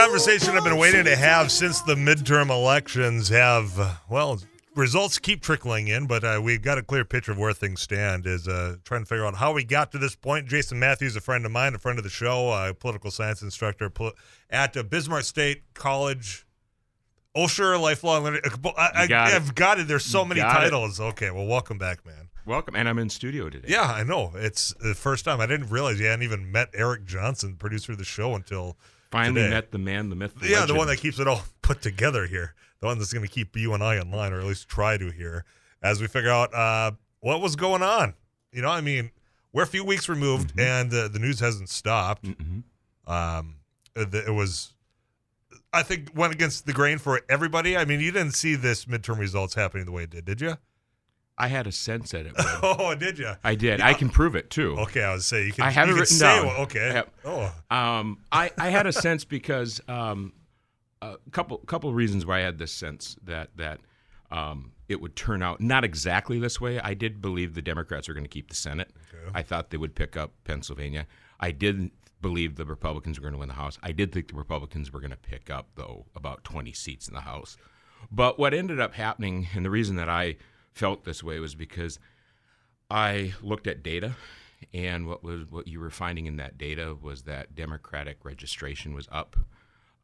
conversation I've been waiting to have since the midterm elections have, uh, well, results keep trickling in, but uh, we've got a clear picture of where things stand. Is uh, trying to figure out how we got to this point. Jason Matthews, a friend of mine, a friend of the show, a political science instructor at uh, Bismarck State College. Oh, sure, lifelong learning. I, got I, have got it. There's so You many got it. titles. Okay, well, welcome back, man. Welcome, and I'm in studio today. Yeah, I know. It's the first time. I didn't realize you hadn't even met Eric Johnson, producer of the show, until Finally today. met the man, the myth, the yeah, the one that keeps it all put together here. The one that's going to keep you and I in line, or at least try to here, as we figure out uh, what was going on. You know, I mean, we're a few weeks removed, and uh, the news hasn't stopped. Mhm. Um, it it was, I think, went against the grain for everybody. I mean, you didn't see this midterm results happening the way it did, did you? I had a sense that it would. Oh, did you? I did. I can prove it too. Okay, I was saying you can. I have it written down. okay. Yep. Oh, Um, I, I had a sense because um, a couple couple of reasons why I had this sense that that um, it would turn out not exactly this way. I did believe the Democrats were going to keep the Senate. I thought they would pick up Pennsylvania. I didn't believe the Republicans were going to win the House. I did think the Republicans were going to pick up though about 20 seats in the House. But what ended up happening, and the reason that I felt this way was because I looked at data, and what was what you were finding in that data was that Democratic registration was up.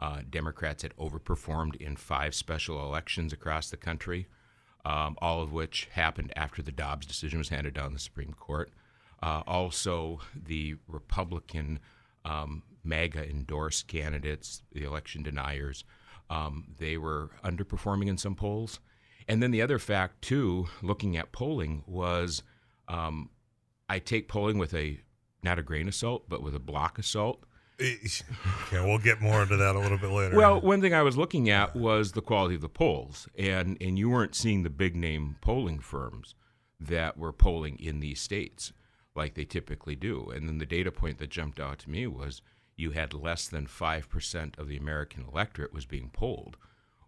Uh, Democrats had overperformed in five special elections across the country, um, all of which happened after the Dobbs decision was handed down the Supreme Court. Uh, also, the Republican um, MAGA endorsed candidates, the election deniers, um, they were underperforming in some polls. And then the other fact, too, looking at polling, was um, I take polling with a not a grain of salt, but with a block of salt. okay. We'll get more into that a little bit later. Well, one thing I was looking at was the quality of the polls, and and you weren't seeing the big name polling firms that were polling in these states like they typically do. And then the data point that jumped out to me was you had less than five percent of the American electorate was being polled,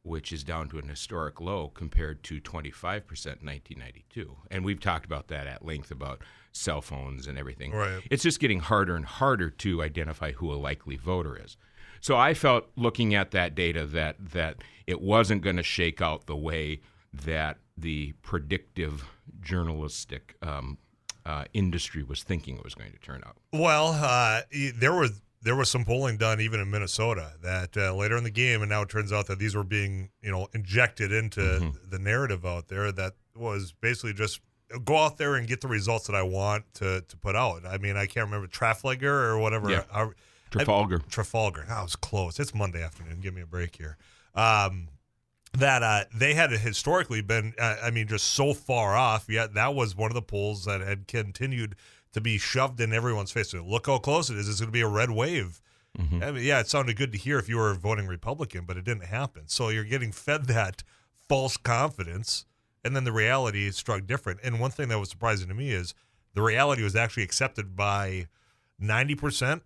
which is down to an historic low compared to 25% in 1992. And we've talked about that at length about cell phones and everything. Right. It's just getting harder and harder to identify who a likely voter is. So I felt looking at that data that that it wasn't going to shake out the way that the predictive journalistic um, uh, industry was thinking it was going to turn out. Well, uh, there was there was some polling done even in Minnesota that uh, later in the game, and now it turns out that these were being you know injected into Mm-hmm. the narrative out there that was basically just go out there and get the results that I want to to put out. I mean, I can't remember Trafalgar or whatever. Yeah. How- Trafalgar. Trafalgar. That was close. It's Monday afternoon. Give me a break here. Um, that uh, they had historically been, uh, I mean, just so far off. Yet that was one of the polls that had continued to be shoved in everyone's face. Look how close it is. It's going to be a red wave. I mean, yeah, it sounded good to hear if you were voting Republican, but it didn't happen. So you're getting fed that false confidence, and then the reality struck different. And one thing that was surprising to me is the reality was actually accepted by ninety percent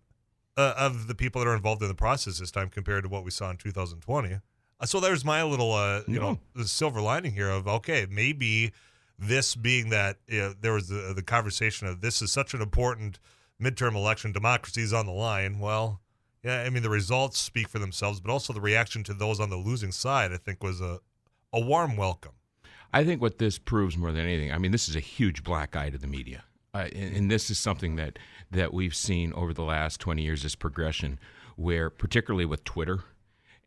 uh, of the people that are involved in the process this time compared to what we saw in 2020. Uh, so there's my little, uh, you know, the silver lining here of okay, maybe this being that you know, there was the, the conversation of this is such an important midterm election, democracy is on the line. Well, yeah, I mean the results speak for themselves, but also the reaction to those on the losing side, I think, was a a warm welcome. I think what this proves more than anything, I mean, this is a huge black eye to the media, uh, and, and this is something that that we've seen over the last twenty years. This progression, where particularly with Twitter,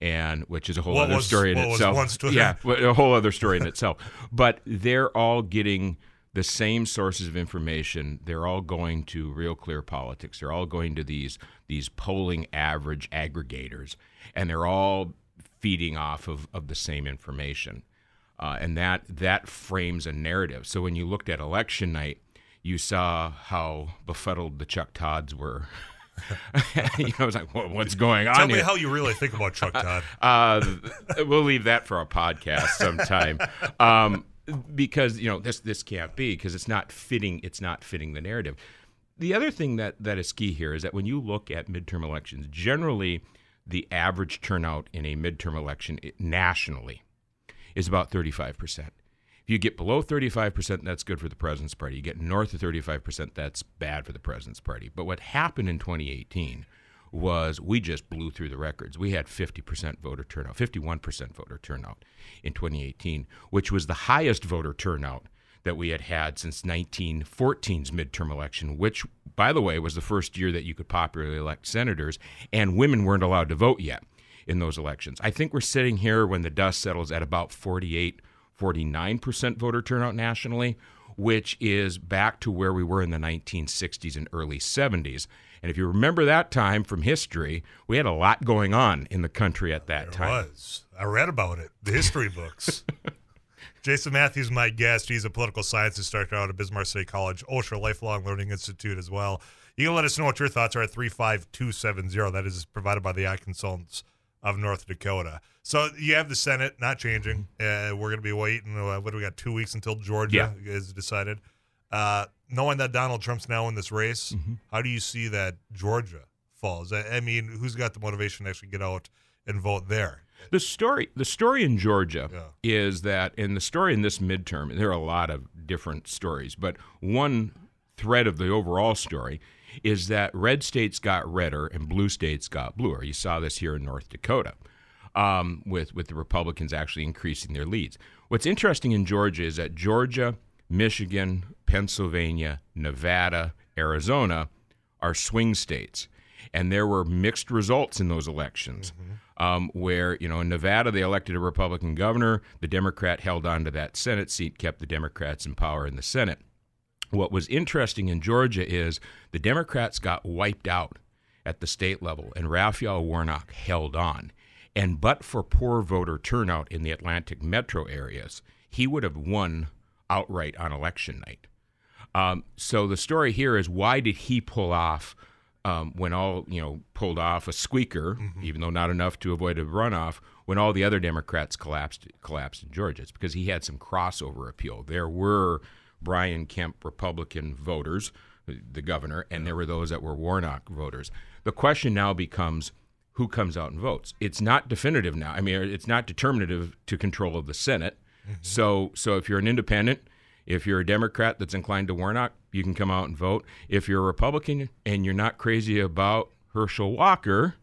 and which is a whole What other was- story in itself. Yeah, a whole other story in itself. But they're all getting the same sources of information. They're all going to Real Clear Politics. They're all going to these these polling average aggregators, and they're all feeding off of, of the same information. Uh, and that that frames a narrative. So when you looked at election night, you saw how befuddled the Chuck Todds were. you know, I was like, "What- "What's going on Tell here?" me how you really think about Chuck Todd. Uh, we'll leave that for a podcast sometime, um, because you know this this can't be because it's not fitting. It's not fitting the narrative. The other thing that that is key here is that when you look at midterm elections, generally the average turnout in a midterm election nationally is about thirty five percent. If you get below 35%, that's good for the President's Party. You get north of 35%, that's bad for the President's Party. But what happened in 2018 was we just blew through the records. We had 50% voter turnout, 51% voter turnout in 2018, which was the highest voter turnout that we had had since 1914's midterm election, which, by the way, was the first year that you could popularly elect senators, and women weren't allowed to vote yet in those elections. I think we're sitting here when the dust settles at about 48, 49% voter turnout nationally, which is back to where we were in the 1960s and early 70s. And if you remember that time from history, we had a lot going on in the country at that There time. was. I read about it. The history books. Jason Matthews, my guest. He's a political science instructor out of Bismarck State College, Osher Lifelong Learning Institute as well. You can let us know what your thoughts are at 35270. That is provided by the Eye Consultants of North Dakota. So you have the Senate not changing. Uh, we're going to be waiting. Uh, what do we got? Two weeks until Georgia is decided. Uh, knowing that Donald Trump's now in this race, how do you see that Georgia falls? I, I mean, who's got the motivation to actually get out and vote there? The story, the story in Georgia Yeah. is that, and the story in this midterm, there are a lot of different stories, but one thread of the overall story is that red states got redder and blue states got bluer. You saw this here in North Dakota, um, with with the Republicans actually increasing their leads. What's interesting in Georgia is that Georgia, Michigan, Pennsylvania, Nevada, Arizona are swing states. And there were mixed results in those elections, um, where, you know, in Nevada, they elected a Republican governor. The Democrat held on to that Senate seat, kept the Democrats in power in the Senate. What was interesting in Georgia is the Democrats got wiped out at the state level, and Raphael Warnock held on. And but for poor voter turnout in the Atlanta metro areas, he would have won outright on election night. Um, so the story here is why did he pull off um, when all you know pulled off a squeaker, even though not enough to avoid a runoff, when all the other Democrats collapsed collapsed in Georgia? It's because he had some crossover appeal. There were Brian Kemp Republican voters, the governor, and there were those that were Warnock voters. The question now becomes who comes out and votes. It's not definitive now. I mean, it's not determinative to control of the Senate. So, so if you're an independent, if you're a Democrat that's inclined to Warnock, you can come out and vote. If you're a Republican and you're not crazy about Herschel Walker,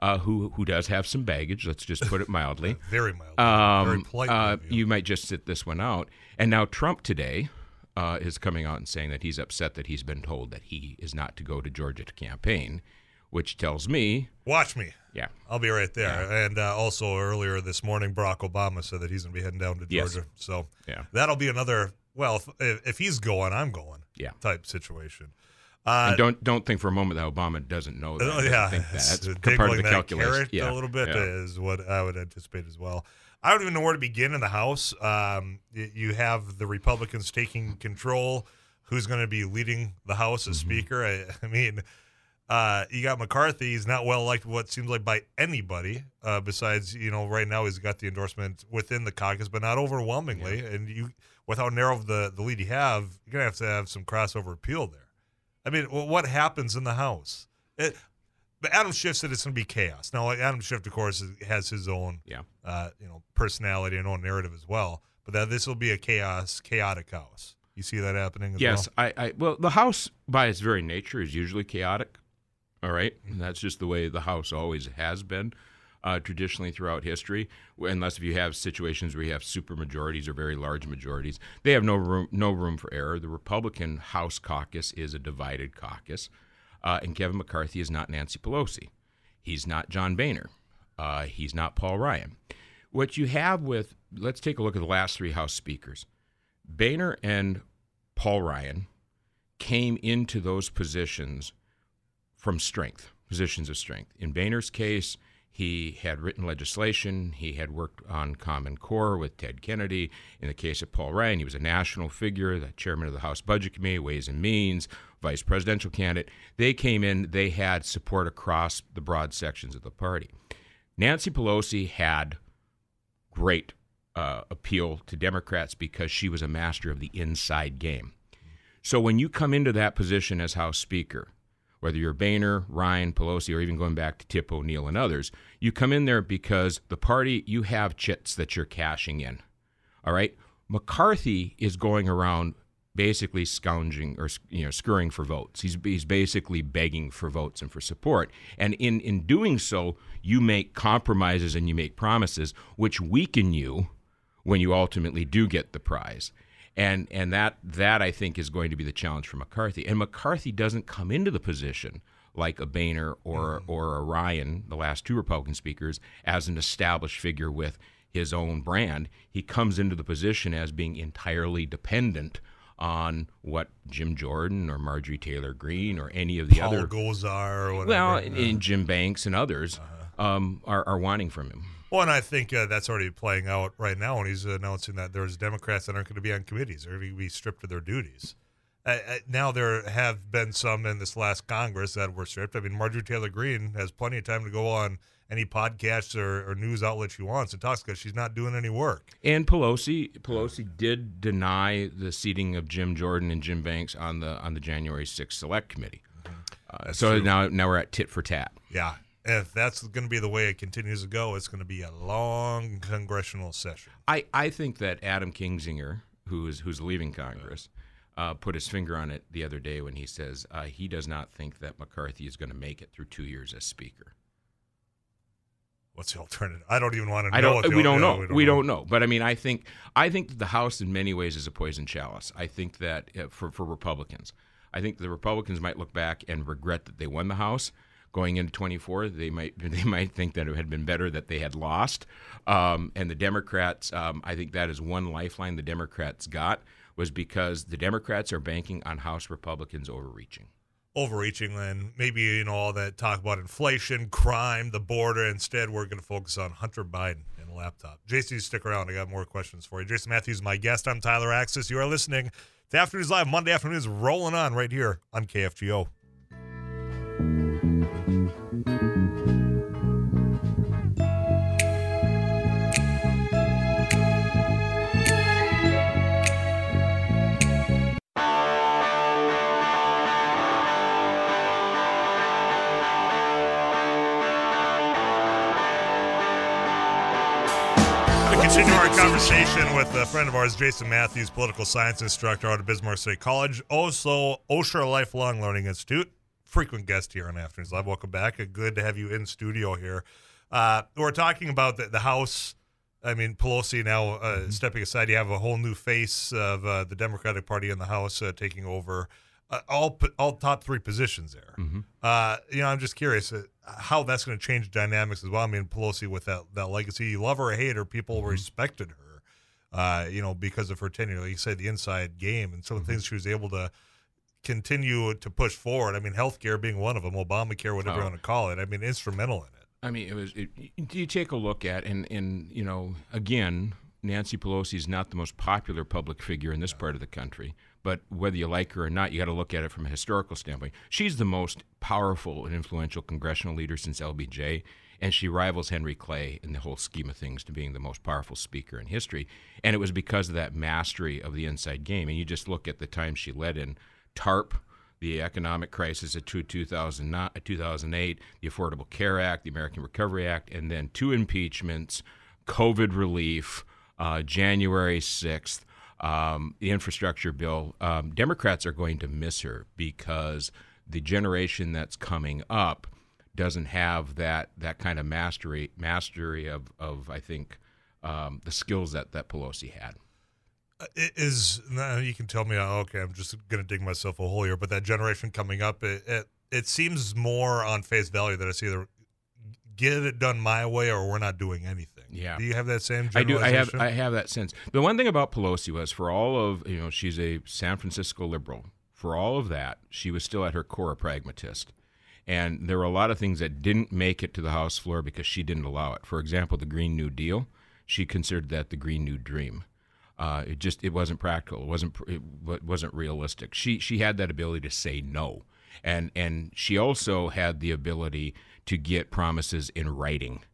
uh, who who does have some baggage, let's just put it mildly, Very mild. very um, polite. uh, you might just sit this one out. And now Trump today uh, is coming out and saying that he's upset that he's been told that he is not to go to Georgia to campaign, which tells me, Watch me. yeah, I'll be right there. And uh, also earlier this morning, Barack Obama said that he's going to be heading down to Yes. Georgia. So Yeah. that'll be another. Well, if, if he's going, I'm going. Yeah. Type situation. Uh, and don't don't think for a moment that Obama doesn't know that. Doesn't yeah, think that. That's part of the calculation. yeah, a little bit yeah. is what I would anticipate as well. I don't even know where to begin in the House. Um, you have the Republicans taking control. Who's going to be leading the House as Mm-hmm. Speaker? I, I mean, uh, you got McCarthy. He's not well liked. What seems like by anybody uh, besides you know right now he's got the endorsement within the caucus, but not overwhelmingly. And you, with how narrow the the lead you have, you're gonna have to have some crossover appeal there. I mean, what happens in the House? It, but Adam Schiff said it's going to be chaos. Now, like, Adam Schiff, of course, has his own, Yeah. uh, you know, personality and own narrative as well. But that this will be a chaos, chaotic house. You see that happening as Yes, well. I, I well, the House by its very nature is usually chaotic. All right? And that's just the way the House always has been, uh, traditionally throughout history. Unless if you have situations where you have super majorities or very large majorities, they have no room no room for error. The Republican House caucus is a divided caucus, uh, and Kevin McCarthy is not Nancy Pelosi. He's not John Boehner. Uh, he's not Paul Ryan. What you have with let's take a look at the last three House speakers. Boehner and Paul Ryan came into those positions from strength, positions of strength. In Boehner's case, he had written legislation. He had worked on Common Core with Ted Kennedy. In the case of Paul Ryan, he was a national figure, the chairman of the House Budget Committee, Ways and Means, vice presidential candidate. They came in, they had support across the broad sections of the party. Nancy Pelosi had great uh, appeal to Democrats because she was a master of the inside game. So when you come into that position as House Speaker, whether you're Boehner, Ryan, Pelosi, or even going back to Tip O'Neill and others, you come in there because the party, you have chits that you're cashing in. All right? McCarthy is going around basically scounging or you know scurrying for votes. He's he's basically begging for votes and for support. And in in doing so, you make compromises and you make promises which weaken you when you ultimately do get the prize. And and that that I think is going to be the challenge for McCarthy. And McCarthy doesn't come into the position like a Boehner or mm-hmm. or a Ryan, the last two Republican speakers, as an established figure with his own brand. He comes into the position as being entirely dependent on what Jim Jordan or Marjorie Taylor Greene or any of the Paul other Gosar or whatever. Well, and Jim Banks and others uh-huh. um, are, are wanting from him. Well, and I think uh, that's already playing out right now when he's announcing that there's Democrats that aren't going to be on committees; they're going to be stripped of their duties. Uh, now there have been some in this last Congress that were stripped. I mean, Marjorie Taylor Greene has plenty of time to go on any podcasts or, or news outlet she wants and talks because she's not doing any work. And Pelosi, Pelosi did deny the seating of Jim Jordan and Jim Banks on the on the January 6th Select Committee. Mm-hmm. Uh, so true. now now we're at tit for tat. Yeah, if that's going to be the way it continues to go, it's going to be a long congressional session. I, I think that Adam Kinzinger, who is who's leaving Congress, uh, put his finger on it the other day when he says uh, he does not think that McCarthy is going to make it through two years as Speaker. What's the alternative? I don't even want to know. I don't. we, don't know. we don't, we know. don't know. But I mean, I think I think the House in many ways is a poison chalice. I think that uh, for for Republicans, I think the Republicans might look back and regret that they won the House. Going into 24, they might they might think that it had been better that they had lost. Um, and the Democrats, um, I think that is one lifeline the Democrats got was because the Democrats are banking on House Republicans overreaching overreaching then maybe you know all that talk about inflation, crime, the border. Instead, we're going to focus on Hunter Biden and laptop. JC, stick around. I got more questions for you. Jason Matthews, my guest. I'm Tyler Axness. You are listening to Afternoons Live. Monday afternoons rolling on right here on KFGO. Continue our conversation with a friend of ours, Jason Matthews, political science instructor out of Bismarck State College, also Osher Lifelong Learning Institute, frequent guest here on Afternoons Live. Welcome back. Good to have you in studio here. Uh, we're talking about the, the House. I mean, Pelosi now uh, mm-hmm. stepping aside. You have a whole new face of uh, the Democratic Party in the House uh, taking over uh, all all top three positions there. Mm-hmm. Uh, you know, I'm just curious uh, how that's going to change dynamics as well. I mean, Pelosi with that that legacy, you love her or hate her, people mm-hmm. respected her. Uh, you know, because of her tenure, like you said, the inside game and some of the mm-hmm. things she was able to continue to push forward. I mean, healthcare being one of them, Obamacare, whatever oh. you want to call it. I mean, instrumental in it. I mean, it was. It, you take a look at and and you know, again, Nancy Pelosi is not the most popular public figure in this part of the country but whether you like her or not, you got to look at it from a historical standpoint. She's the most powerful and influential congressional leader since LBJ, and she rivals Henry Clay in the whole scheme of things to being the most powerful speaker in history. And it was because of that mastery of the inside game. And you just look at the time she led in TARP, the economic crisis of 2008, the Affordable Care Act, the American Recovery Act, and then two impeachments, COVID relief, uh, January 6th um, the infrastructure bill, um, Democrats are going to miss her because the generation that's coming up doesn't have that that kind of mastery mastery of, of I think um, the skills that that Pelosi had. Uh, it is you can tell me oh, okay I'm just going to dig myself a hole here, but that generation coming up it, it, it seems more on face value that it's either get it done my way or we're not doing anything. Yeah. Do you have that same? I do. I have. I have that sense. The one thing about Pelosi was, for all of you know, she's a San Francisco liberal. For all of that, she was still at her core a pragmatist. And there were a lot of things that didn't make it to the House floor because she didn't allow it. For example, the Green New Deal, she considered that the Green New Dream. Uh, it just it wasn't practical. It wasn't it wasn't realistic. She she had that ability to say no, and and she also had the ability to get promises in writing.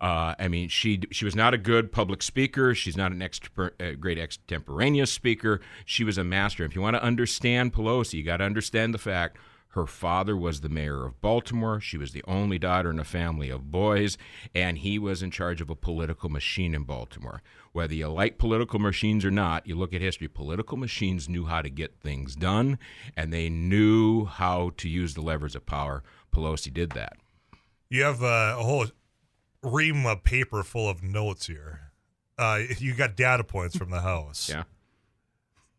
Uh, I mean, she she was not a good public speaker. She's not an extra, uh, great extemporaneous speaker. She was a master. If you want to understand Pelosi, you got to understand the fact Her father was the mayor of Baltimore. She was the only daughter in a family of boys, and he was in charge of a political machine in Baltimore. Whether you like political machines or not, you look at history, political machines knew how to get things done, and they knew how to use the levers of power. Pelosi did that. You have uh, a whole ream of paper full of notes here. Uh, you got data points from the House. Yeah.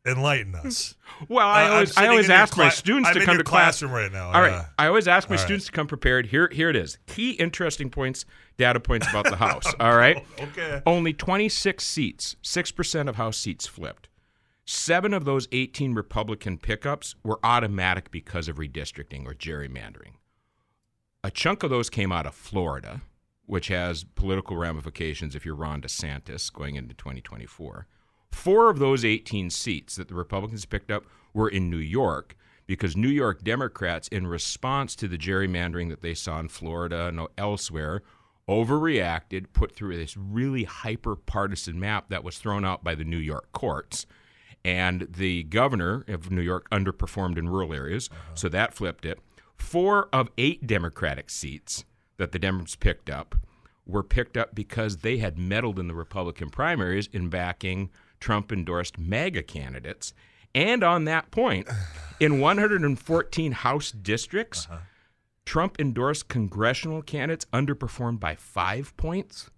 Enlighten us. Well, I always, I always ask my students I'm to come to class. classroom right now. All right. yeah. I always ask my All right. students to come prepared. Here, here it is. Key interesting points, data points about the House. All right. Okay. Only 26 seats, 6% of House seats flipped. Seven of those 18 Republican pickups were automatic because of redistricting or gerrymandering. A chunk of those came out of Florida, which has political ramifications if you're Ron DeSantis going into 2024. Four of those 18 seats that the Republicans picked up were in New York because New York Democrats, in response to the gerrymandering that they saw in Florida and elsewhere, overreacted, put through this really hyper partisan map that was thrown out by the New York courts. And the governor of New York underperformed in rural areas, uh-huh. so that flipped it. Four of eight Democratic seats that the Democrats picked up were picked up because they had meddled in the Republican primaries in backing Trump endorsed MAGA candidates. And on that point, in 114 House districts, Trump endorsed congressional candidates underperformed by five points,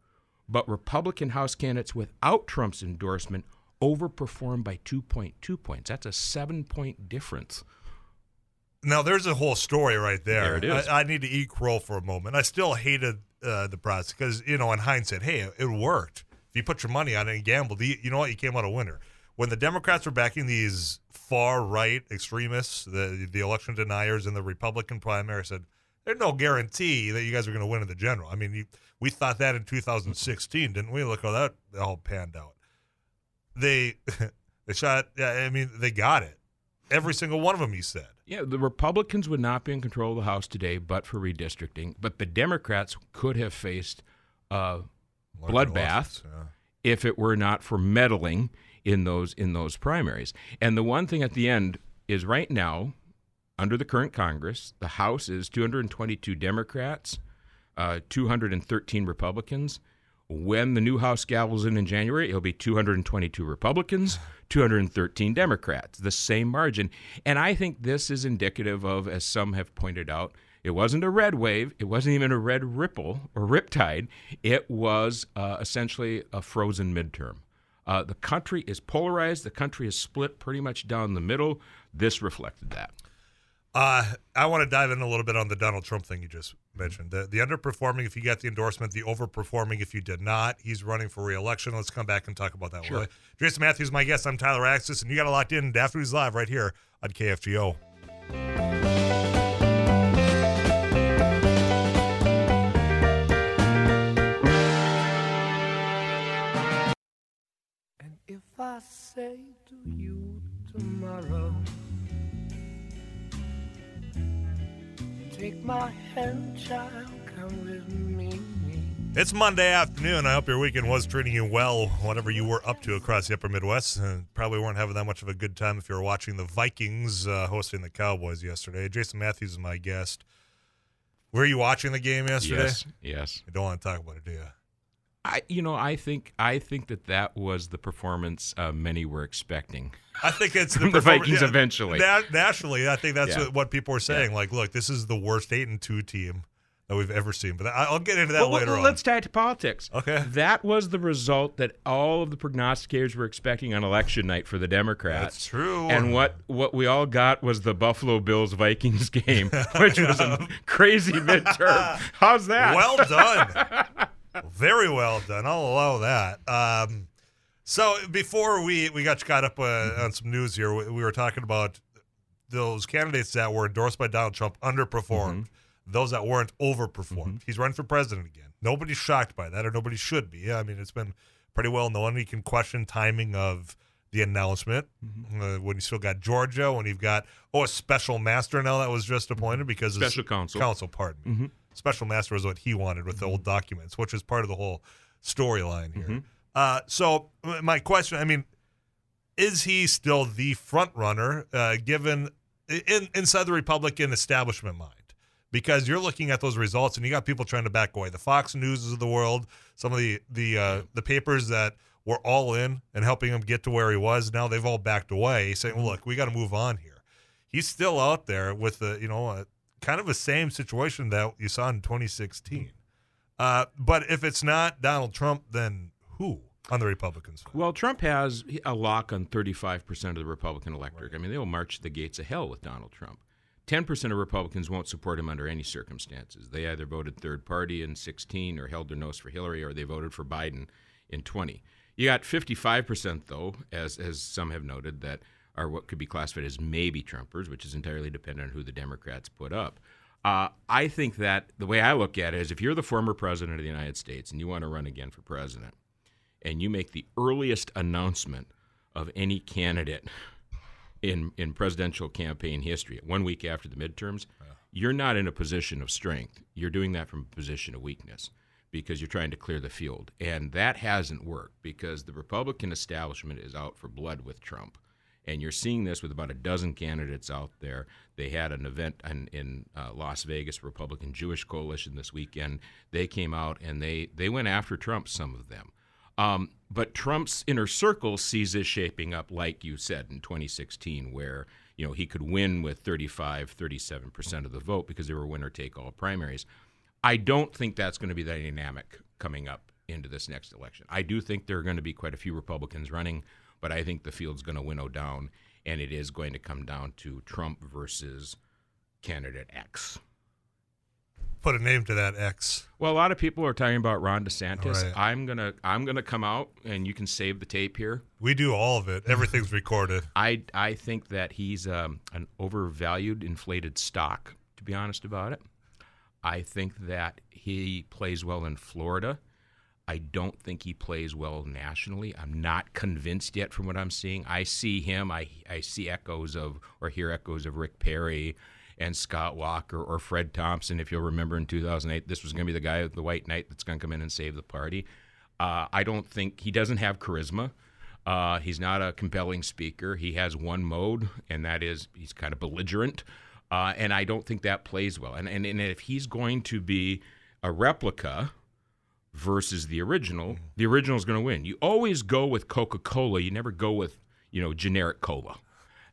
but Republican House candidates without Trump's endorsement overperformed by 2.2 points. That's a seven point difference. Now there's a whole story right there. There it is. I, I need to eat crow for a moment. I still hated uh, the process because you know, in hindsight, hey, it worked. If you put your money on it and gambled, you, know what? You came out a winner. When the Democrats were backing these far right extremists, the the election deniers in the Republican primary, said there's no guarantee that you guys are going to win in the general. I mean, you, we thought that in 2016, didn't we? Look how that all panned out. They they shot. I mean, they got it. Every single one of them, he said. Yeah, the Republicans would not be in control of the House today but for redistricting. But the Democrats could have faced Larger bloodbath yeah. if it were not for meddling in those in those primaries. And the one thing at the end is right now, under the current Congress, the House is 222 Democrats, uh, 213 Republicans. When the new House gavels in in January, it'll be 222 Republicans, 213 Democrats, the same margin. And I think this is indicative of, as some have pointed out, it wasn't a red wave, it wasn't even a red ripple or riptide. It was uh, essentially a frozen midterm. Uh, the country is polarized. The country is split pretty much down the middle. This reflected that. Uh, I want to dive in a little bit on the Donald Trump thing you just mentioned. The, the underperforming if you got the endorsement, the overperforming if you did not. He's running for reelection. Let's come back and talk about that. Sure. Jason Matthews, my guest. I'm Tyler Axness, and you got it locked in. Afternoons Live right here on KFGO. Tomorrow, take my hand, child, come with me. It's Monday afternoon. I hope your weekend was treating you well, whatever you were up to across the upper Midwest. Uh, probably weren't having that much of a good time if you were watching the Vikings uh, hosting the Cowboys yesterday. Jason Matthews is my guest. Were you watching the game yesterday? Yes, yes. You don't want to talk about it, do you? I, you know, I think I think that that was the performance uh, many were expecting. I think it's the, the Vikings eventually. Na- nationally, I think that's Yeah. what, what people are saying. Like, look, this is the worst eight and two team that we've ever seen. But I'll get into that Well, later well, on. let's tie it to politics. Okay. That was the result that all of the prognosticators were expecting on election night for the Democrats. That's true. And what, what we all got was the Buffalo Bills Vikings game, which was a crazy midterm. How's that? well done, very well done. I'll allow that. Um, so before we we got caught up uh, on some news here, we, we were talking about those candidates that were endorsed by Donald Trump underperformed. Those that weren't overperformed. He's running for president again. Nobody's shocked by that, or nobody should be. I mean, it's been pretty well known. You can question timing of the announcement uh, when you still got Georgia, when you've got oh a special master now that was just appointed because of Special counsel. counsel, pardon me. Special master was what he wanted with the old documents, which was part of the whole storyline here. Uh, so my question, I mean, is he still the front runner? Uh, given in, inside the Republican establishment mind because you're looking at those results and you got people trying to back away. The Fox News of the world, some of the the uh, the papers that were all in and helping him get to where he was. Now they've all backed away, saying, well, "Look, we got to move on here." He's still out there with the you know a, kind of the same situation that you saw in 2016. Uh, but if it's not Donald Trump, then who on the Republican side? Well, Trump has a lock on 35% of the Republican electorate. I mean, they will march the gates of hell with Donald Trump. 10% of Republicans won't support him under any circumstances. They either voted third party in 16 or held their nose for Hillary or they voted for Biden in 20. You got 55%, though, as, as some have noted, that are what could be classified as maybe Trumpers, which is entirely dependent on who the Democrats put up. Uh, I think that the way I look at it is if you're the former president of the United States and you want to run again for president, and you make the earliest announcement of any candidate in in presidential campaign history, one week after the midterms, you're not in a position of strength. You're doing that from a position of weakness because you're trying to clear the field, and that hasn't worked because the Republican establishment is out for blood with Trump. And you're seeing this with about a dozen candidates out there. They had an event in, in uh, Las Vegas, Republican Jewish Coalition this weekend. They came out and they, they went after Trump, some of them. Um, but Trump's inner circle sees this shaping up, like you said, in 2016, where you know he could win with 35, 37 percent of the vote because they were winner take all primaries. I don't think that's going to be the dynamic coming up into this next election. I do think there are going to be quite a few Republicans running, but I think the field's going to winnow down, and it is going to come down to Trump versus candidate X. Put a name to that X. Well, a lot of people are talking about Ron DeSantis. Right. I'm gonna I'm gonna come out, and you can save the tape here. We do all of it. Everything's recorded. I I think that he's um, an overvalued, inflated stock. To be honest about it, I think that he plays well in Florida. I don't think he plays well nationally. I'm not convinced yet from what I'm seeing. I see him. I I see echoes of or hear echoes of Rick Perry and Scott Walker or Fred Thompson. If you'll remember in 2008, this was going to be the guy, the White Knight, that's going to come in and save the party. Uh, I don't think he doesn't have charisma. Uh, he's not a compelling speaker. He has one mode, and that is he's kind of belligerent. Uh, and I don't think that plays well. And, and, and if he's going to be a replica versus the original, the original is going to win. You always go with Coca Cola. You never go with you know generic cola.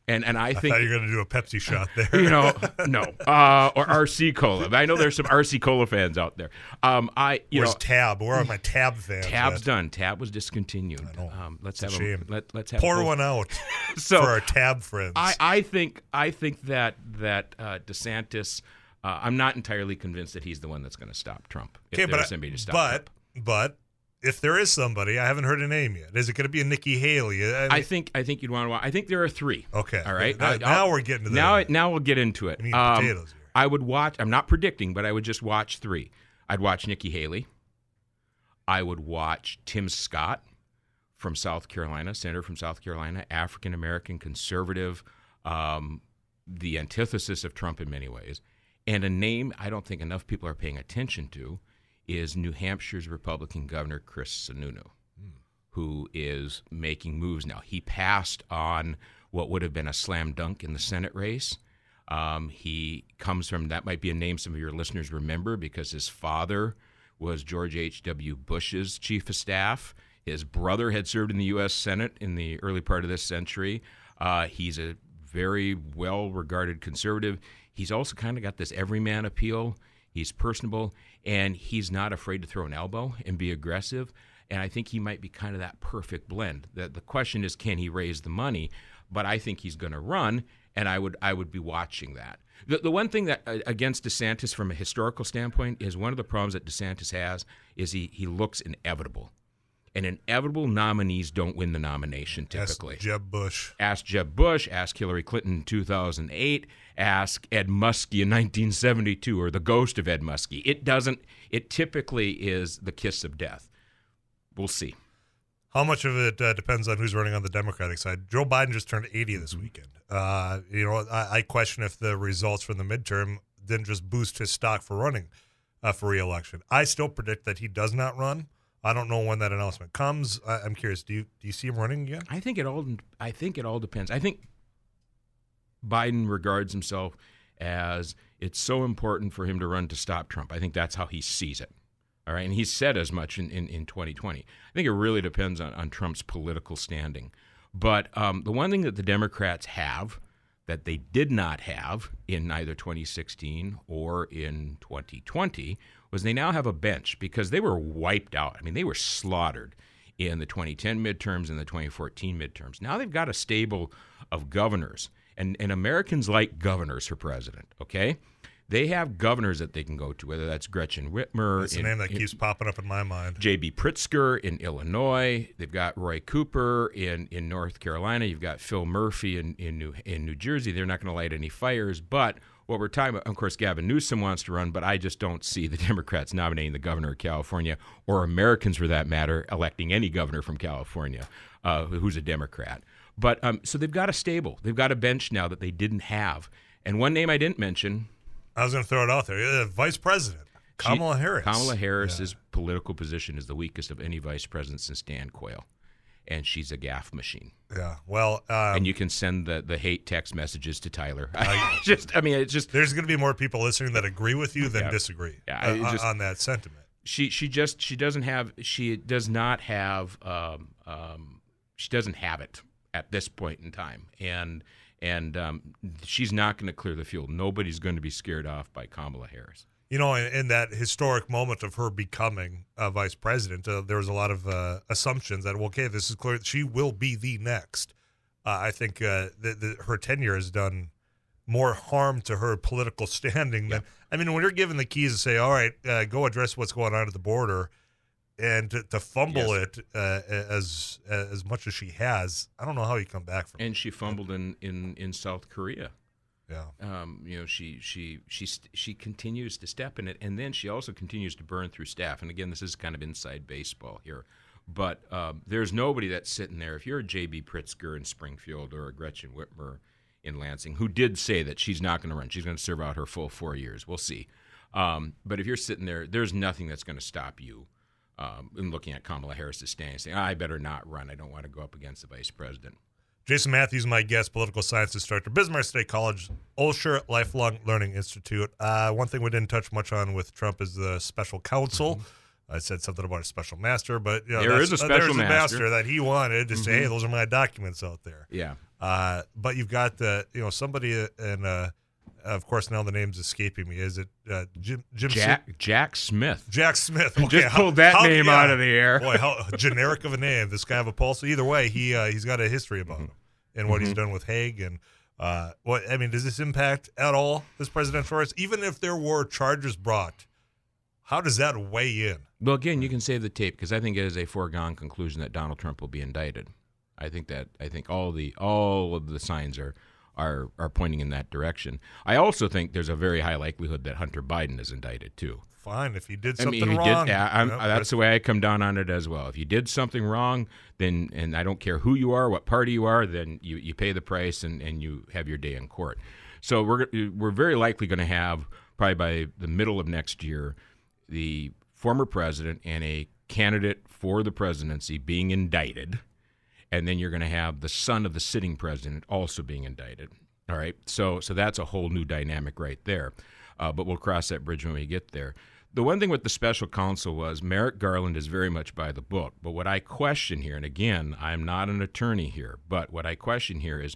And and I I think thought you're going to do a Pepsi shot there. you know, no, uh, or RC Cola. I know there's some RC Cola fans out there. Um, I, you Where's know, Tab? Where are my Tab fans? Tab's at? done. Tab was discontinued. I. Um, let's It's a have shame. let let's have Pour one out So for our Tab friends. I, I think I think that that uh, DeSantis. Uh, I'm not entirely convinced that he's the one that's going to stop Trump. Okay, but somebody to stop but Trump. but if there is somebody, I haven't heard a name yet. Is it going to be a Nikki Haley? I I think I think you'd want to. Watch. I think there are three. okay. All right. Now, now we're getting to the now now we'll get into it. Um, potatoes here. I would watch. I'm not predicting, but I would just watch three. I'd watch Nikki Haley. I would watch Tim Scott from South Carolina, senator from South Carolina, African American conservative, um, the antithesis of Trump in many ways, and a name I don't think enough people are paying attention to is New Hampshire's Republican Governor Chris Sununu who is making moves now. He passed on what would have been a slam dunk in the Senate race. Um, he comes from that might be a name some of your listeners remember because his father was George H.W. Bush's chief of staff. His brother had served in the U.S. Senate in the early part of this century. Uh, he's a very well regarded conservative. He's also kind of got this everyman appeal. He's personable and he's not afraid to throw an elbow and be aggressive. And I think he might be kind of that perfect blend. The, the question is, can he raise the money? But I think he's going to run, and I would I would be watching that. The, the one thing that uh, against DeSantis from a historical standpoint is one of the problems that DeSantis has is he he looks inevitable, and inevitable nominees don't win the nomination Ask typically Jeb Bush. ask Jeb Bush, ask Hillary Clinton in 2008, ask Ed Muskie in 1972, or the ghost of Ed Muskie. It doesn't, it typically is the kiss of death. We'll see. How much of it uh, depends on who's running on the Democratic side? Joe Biden just turned 80 this Mm-hmm. weekend. Uh, you know, I, I question if the results from the midterm didn't just boost his stock for running uh, for reelection. I still predict that he does not run. I don't know when that announcement comes. I, I'm curious. Do you do you see him running again? I think it all, I think it all depends. I think Biden regards himself as it's so important for him to run to stop Trump. I think that's how he sees it. All right. And he said as much in, in, in 2020. I think it really depends on, on Trump's political standing. But um, the one thing that the Democrats have that they did not have in either 2016 or in 2020 was they now have a bench because they were wiped out. I mean, they were slaughtered in the 2010 midterms and the 2014 midterms. Now they've got a stable of governors, and, and Americans like governors for president, okay? They have governors that they can go to, whether that's Gretchen Whitmer. That's the name that keeps popping up in my mind. J.B. Pritzker in Illinois. They've got Roy Cooper in, in North Carolina. You've got Phil Murphy in, in New in New Jersey. They're not going to light any fires. But what we're talking about, of course, Gavin Newsom wants to run, but I just don't see the Democrats nominating the governor of California or Americans, for that matter, electing any governor from California uh, who's a Democrat. But um, so they've got a stable. They've got a bench now that they didn't have. And one name I didn't mention I was going to throw it out there. Uh, Vice President Kamala she, Harris. Kamala Harris's yeah. political position is the weakest of any vice president since Dan Quayle, and she's a gaffe machine. Yeah, well, um, and you can send the, the hate text messages to Tyler. I just, I mean, it's just there's going to be more people listening that agree with you than yeah, disagree. Yeah, uh, just, on that sentiment. She she just she doesn't have she does not have um, um, she doesn't have it at this point in time, and and um, she's not going to clear the field. Nobody's going to be scared off by Kamala Harris. You know, in, in that historic moment of her becoming a vice president, uh, there was a lot of uh, assumptions that, well, okay, this is clear. She will be the next. Uh, I think uh, the, the, her tenure has done more harm to her political standing than. I mean, when you're given the keys to say, all right, uh, go address what's going on at the border, and to, to fumble yes. it uh, as as much as she has, I don't know how you come back from. And she fumbled in, in, in South Korea. Yeah. Um, you know, she she she she continues to step in it, and then she also continues to burn through staff. And again, this is kind of inside baseball here, but um, there's nobody that's sitting there. If you're a J.B. Pritzker in Springfield or a Gretchen Whitmer in Lansing, who did say that she's not going to run, she's going to serve out her full four years. We'll see. Um, but if you're sitting there, there's nothing that's going to stop you um, in looking at Kamala Harris's stand, saying, I better not run. I don't want to go up against the vice president. Jason Matthews, my guest, political science instructor, Bismarck State College, Osher Lifelong Learning Institute. Uh, one thing we didn't touch much on with Trump is the special counsel. Mm-hmm. I said something about a special master, but you know, there is a special uh, master. master. that he wanted to mm-hmm. say, "Hey, those are my documents out there." Yeah. Uh, but you've got the, you know, somebody in uh, of course, now the name's escaping me. Is it uh, Jim? Jim Jack Jack Smith. Jack Smith. Okay, Just pulled that how, name yeah, out of the air. boy, how generic of a name. This guy have a pulse. Either way, he uh, he's got a history about mm-hmm. him and what mm-hmm. he's done with Hague and uh, what I mean. Does this impact at all this presidential race? Even if there were charges brought, how does that weigh in? Well, again, you can save the tape because I think it is a foregone conclusion that Donald Trump will be indicted. I think that I think all the all of the signs are are are pointing in that direction. I also think there's a very high likelihood that Hunter Biden is indicted too. Fine, if he did something I mean, wrong, did, yeah, that's the way I come down on it as well. If you did something wrong, then and I don't care who you are, what party you are, then you, you pay the price and, and you have your day in court. So we're we're very likely going to have probably by the middle of next year the former president and a candidate for the presidency being indicted and then you're going to have the son of the sitting president also being indicted. All right, so so that's a whole new dynamic right there. Uh, but we'll cross that bridge when we get there. The one thing with the special counsel was Merrick Garland is very much by the book. But what I question here, and again, I'm not an attorney here, but what I question here is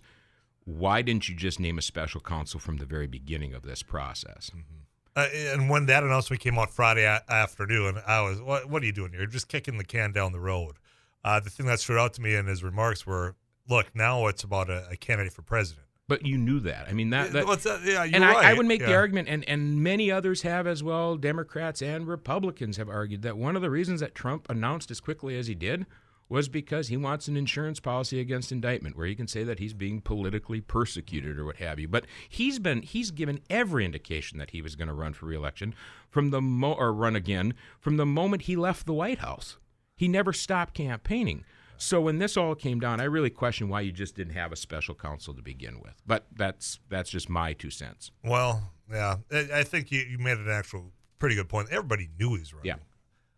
why didn't you just name a special counsel from the very beginning of this process? Mm-hmm. Uh, and when that announcement came out Friday afternoon, I was, what, what, are you doing here? You're just kicking the can down the road. Uh, the thing that stood out to me in his remarks were, look, now it's about a, a candidate for president. But you knew that. I mean that. that uh, yeah, and right. I, I, would make yeah. the argument, and and many others have as well. Democrats and Republicans have argued that one of the reasons that Trump announced as quickly as he did was because he wants an insurance policy against indictment, where he can say that he's being politically persecuted or what have you. But he's been he's given every indication that he was going to run for reelection from the mo- or run again from the moment he left the White House. He never stopped campaigning. So when this all came down, I really question why you just didn't have a special counsel to begin with. But that's that's just my two cents. Well, yeah, I think you, you made an actual pretty good point. Everybody knew he was running. Yeah.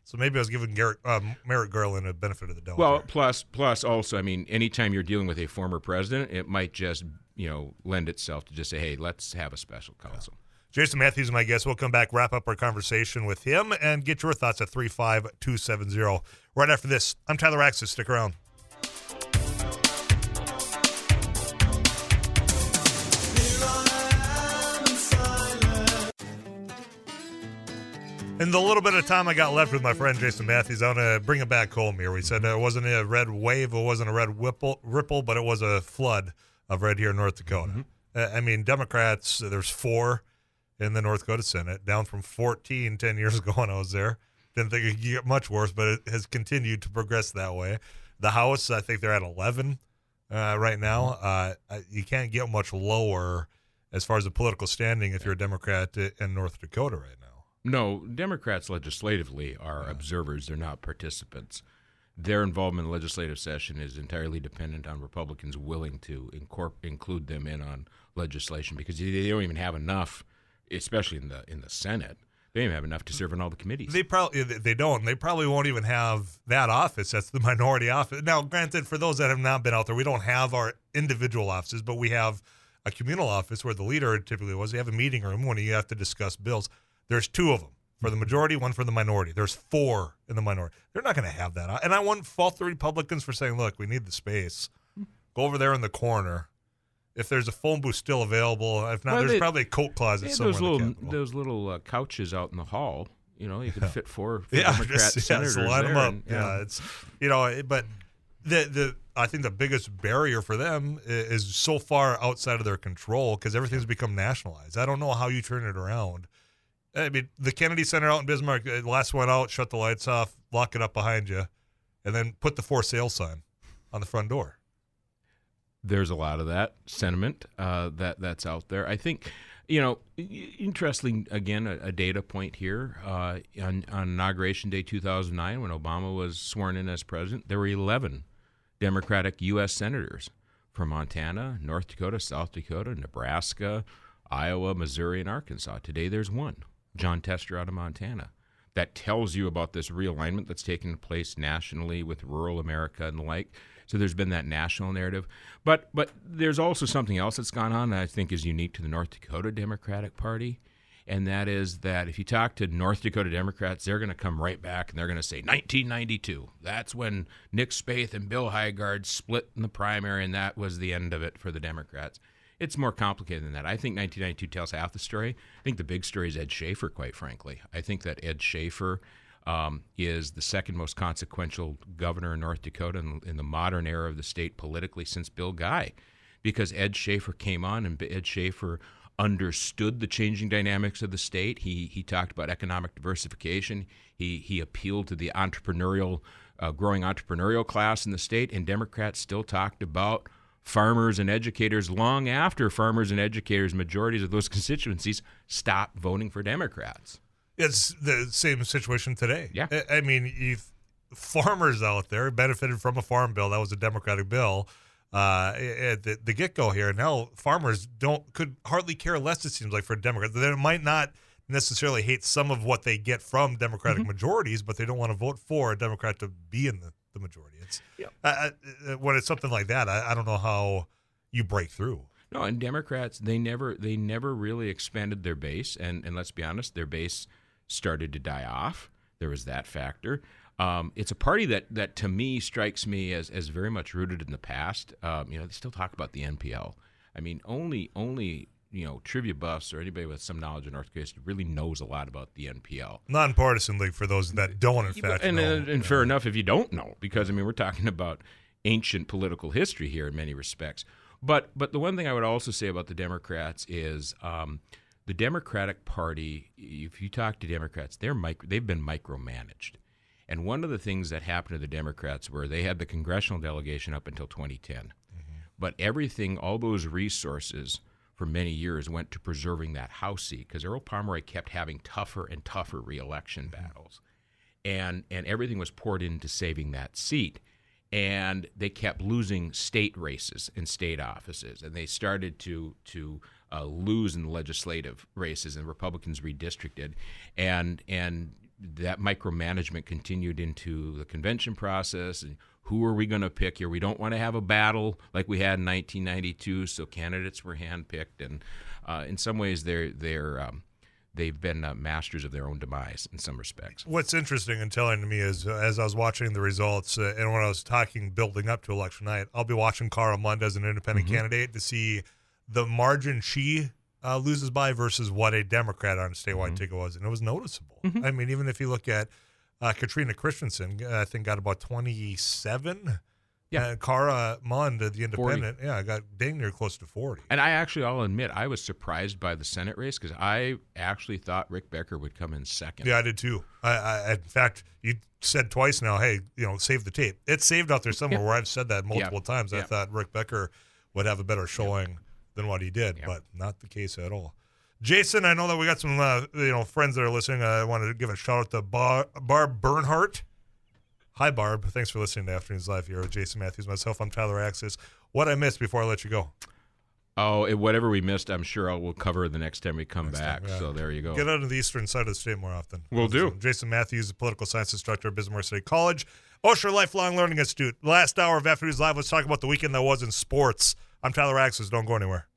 So maybe I was giving Garrett, uh, Merrick Garland a benefit of the doubt. Well, plus plus also, I mean, anytime you're dealing with a former president, it might just you know lend itself to just say, hey, let's have a special counsel. Jason Matthews, my guest. We'll come back, wrap up our conversation with him, and get your thoughts at 35270. Right after this, I'm Tyler Axness. Stick around. In the little bit of time I got left with my friend Jason Matthews, I want to bring it back home here. We said it wasn't a red wave, it wasn't a red ripple, ripple but it was a flood of red here in North Dakota. Mm-hmm. Uh, I mean, Democrats, there's four in the North Dakota Senate, down from 14 10 years ago when I was there. Didn't think it could get much worse, but it has continued to progress that way. The House, I think they're at 11 uh, right now. Mm-hmm. Uh, you can't get much lower as far as the political standing if you're a Democrat in North Dakota right now. No, Democrats legislatively are observers; they're not participants. Their involvement in the legislative session is entirely dependent on Republicans willing to incorpor- include them in on legislation because they they don't even have enough, especially in the in the Senate. They don't even have enough to serve in all the committees. They probably eh, they don't. They probably won't even have that office. That's the minority office. Now, granted, for those that have not been out there, we don't have our individual offices, but we have a communal office where the leader typically was. They have a meeting room when you have to discuss bills. There's two of them for the majority, one for the minority. There's four in the minority. They're not going to have that. And I wouldn't fault the Republicans for saying, "Look, we need the space. Go over there in the corner." If there's a phone booth still available, if not, Well, there's they- probably a coat closet had somewhere. those little those little uh, couches out in the hall. You know, you could fit four, four yeah, Democrat just, yeah, senators just line there. them up. and- yeah. it's you know, but the the I think the biggest barrier for them i- is so far outside of their control because everything's become nationalized. I don't know how you turn it around. I mean, the Kennedy Center out in Bismarck, uh, last one out, shut the lights off, lock it up behind you, and then put the for sale sign on the front door. There's a lot of that sentiment uh, that that's out there. I think, you know, interesting again a, a data point here uh, on, on inauguration day 2009 when Obama was sworn in as president, there were 11 Democratic U.S. senators from Montana, North Dakota, South Dakota, Nebraska, Iowa, Missouri, and Arkansas. Today there's one, Jon Tester out of Montana. That tells you about this realignment that's taking place nationally with rural America and the like. So there's been that national narrative, but but there's also something else that's gone on that I think is unique to the North Dakota Democratic Party, and that is that if you talk to North Dakota Democrats, they're going to come right back and they're going to say 1992. That's when Nick Spaeth and Bill Heigaard split in the primary, and that was the end of it for the Democrats. It's more complicated than that. I think 1992 tells half the story. I think the big story is Ed Schafer, quite frankly. I think that Ed Schafer um, is the second most consequential governor in North Dakota in, in the modern era of the state politically since Bill Guy, because Ed Schafer came on and Ed Schafer understood the changing dynamics of the state. He he talked about economic diversification. He he appealed to the entrepreneurial, uh, growing entrepreneurial class in the state, and Democrats still talked about farmers and educators long after farmers and educators, majorities of those constituencies, stopped voting for Democrats. It's the same situation today. Yeah. I- I mean, you've farmers out there benefited from a farm bill that was a Democratic bill uh, at the, the get go here. Now farmers don't could hardly care less. It seems like for Democrats, they might not necessarily hate some of what they get from Democratic Mm-hmm. majorities, but they don't want to vote for a Democrat to be in the, the majority. It's uh, uh, when it's something like that. I, I don't know how you break through. No, and Democrats they never they never really expanded their base, and and let's be honest, their base started to die off. There was that factor. Um, it's a party that that to me strikes me as as very much rooted in the past. Um, you know, they still talk about the NPL. I mean, only only you know trivia buffs or anybody with some knowledge of North Dakota really knows a lot about the NPL. Nonpartisan league for those that don't, in fact, and, and, and fair enough if you don't know, because I mean we're talking about ancient political history here in many respects. But but the one thing I would also say about the Democrats is um, the Democratic Party. If you talk to Democrats, they're micro, they've been micromanaged. And one of the things that happened to the Democrats were they had the congressional delegation up until 2010, mm-hmm. but everything, all those resources for many years went to preserving that House seat because Earl Pomeroy kept having tougher and tougher reelection mm-hmm. battles. And and everything was poured into saving that seat. And they kept losing state races and state offices. And they started to to uh, lose in the legislative races and republicans redistricted and and that micromanagement continued into the convention process and who are we going to pick here? We don't want to have a battle like we had in 1992. So candidates were handpicked, and uh, in some ways, they're they're um, they've been uh, masters of their own demise in some respects. What's interesting and telling to me is uh, as I was watching the results uh, and when I was talking building up to election night, I'll be watching Cara Mund as an independent Mm-hmm. candidate to see the margin she uh, loses by versus what a Democrat on a statewide Mm-hmm. ticket was, and it was noticeable. I mean, even if you look at uh, Katrina Christiansen, uh, I think got about twenty seven. Yeah. and Cara Mund, uh, the independent, yeah, got dang near close to forty. And I actually, I'll admit, I was surprised by the Senate race because I actually thought Rick Becker would come in second. Yeah, I did too. I, I in fact, you said twice now, hey, you know, save the tape. It's saved out there somewhere where I've said that multiple times. I Yeah. thought Rick Becker would have a better showing than what he did, Yeah. but not the case at all. Jason, I know that we got some uh, you know friends that are listening. I wanted to give a shout out to Bar- Barb Bernhardt. Hi, Barb. Thanks for listening to Afternoons Live here with Jason Matthews. Myself, I'm Tyler Axness. What I missed before I let you go? Oh, whatever we missed, I'm sure I will cover the next time we come back. time, yeah. So there you go. Get out of the eastern side of the state more often. We'll do. Jason Matthews, the political science instructor at Bismarck State College, Osher Lifelong Learning Institute. Last hour of Afternoons Live, let's talk about the weekend that was in sports. I'm Tyler Axness. Don't go anywhere.